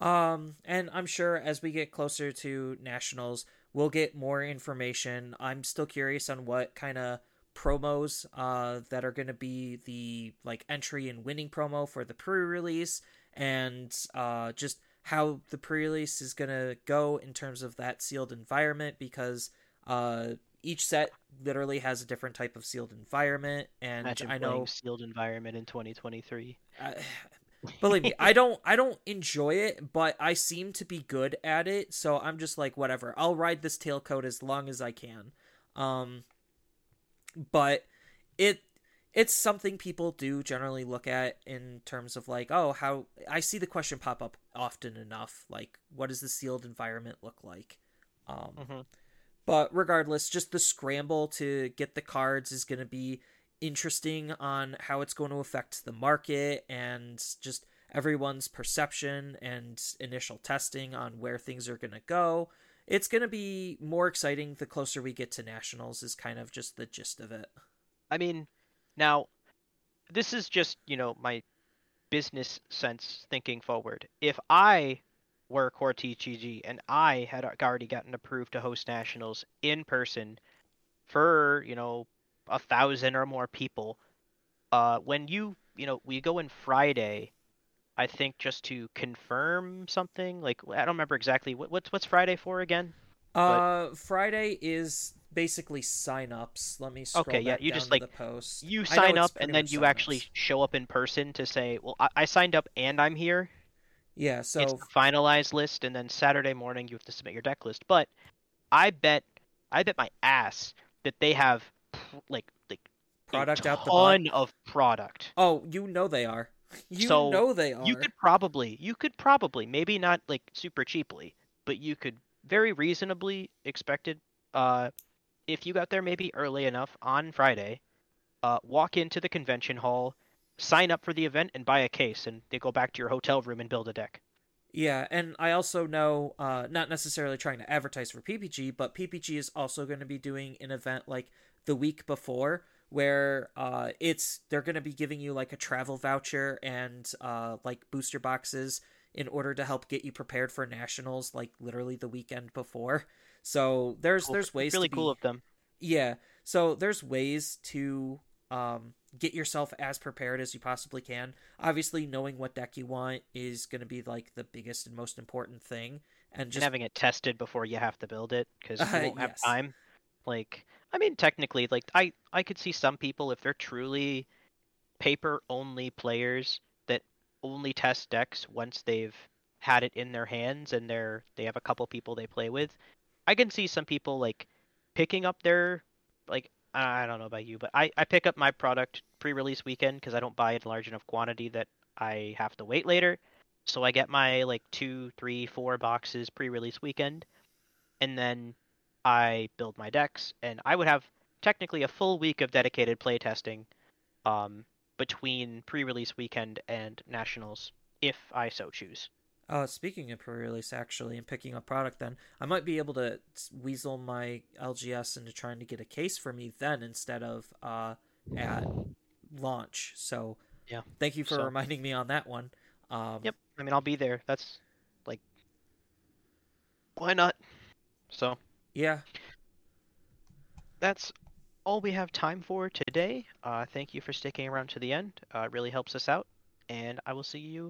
Um, and I'm sure as we get closer to nationals, we'll get more information. I'm still curious on what kind of promos uh that are going to be the like entry and winning promo for the pre-release and uh just how the pre-release is going to go in terms of that sealed environment because uh each set literally has a different type of sealed environment and Imagine I know sealed environment in 2023. I, believe me i don't i don't enjoy it but i seem to be good at it so i'm just like whatever i'll ride this tailcoat as long as i can um but it it's something people do generally look at in terms of like oh how i see the question pop up often enough like what does the sealed environment look like um Mhm. But regardless just the scramble to get the cards is going to be interesting on how it's going to affect the market and just everyone's perception and initial testing on where things are going to go. It's going to be more exciting the closer we get to nationals is kind of just the gist of it. I mean, now this is just, you know, my business sense thinking forward. If I were Core TGG and I had already gotten approved to host nationals in person for, you know, a thousand or more people, uh, when you, you know, we go in Friday, I think just to confirm something. Like I don't remember exactly what what's what's Friday for again. Uh Friday is basically sign-ups. Let me scroll Okay, yeah, you down just, like, the post. You sign up and then you actually show up in person to say, "Well, I, I signed up and I'm here." Yeah, so it's the finalized list, and then Saturday morning you have to submit your deck list. But I bet, I bet my ass that they have like like Product a out the ton of product. Oh, you know they are. You So, know they are. You could probably, you could probably, maybe not like super cheaply, but you could very reasonably expected, uh, if you got there maybe early enough on Friday, uh, walk into the convention hall, sign up for the event, and buy a case, and they go back to your hotel room and build a deck. Yeah, and I also know, uh, not necessarily trying to advertise for PPG, but PPG is also going to be doing an event like the week before where uh, it's they're going to be giving you like a travel voucher and uh, like booster boxes in order to help get you prepared for nationals, like literally the weekend before. So there's Cool. there's ways really to cool be, of them. yeah. So there's ways to um, get yourself as prepared as you possibly can. Obviously, knowing what deck you want is going to be like the biggest and most important thing. And and just having it tested before you have to build it because you Uh, won't have yes. time. Like, I mean, technically, like I I could see some people if they're truly paper only players that only test decks once they've had it in their hands and they're they have a couple people they play with. I can see some people like picking up their like I don't know about you, but I I pick up my product pre-release weekend because I don't buy it in large enough quantity that I have to wait later. So I get my like two, three, four boxes pre-release weekend, and then I build my decks, and I would have technically a full week of dedicated playtesting, um, between pre-release weekend and nationals, if I so choose. Uh, speaking of pre-release, actually, and picking up product, then I might be able to weasel my LGS into trying to get a case for me then instead of uh, at launch. So Yeah, thank you for so- reminding me on that one. Um, Yep. I mean, I'll be there. That's like, why not? So Yeah. that's all we have time for today. Uh, thank you for sticking around to the end. Uh, it really helps us out, and I will see you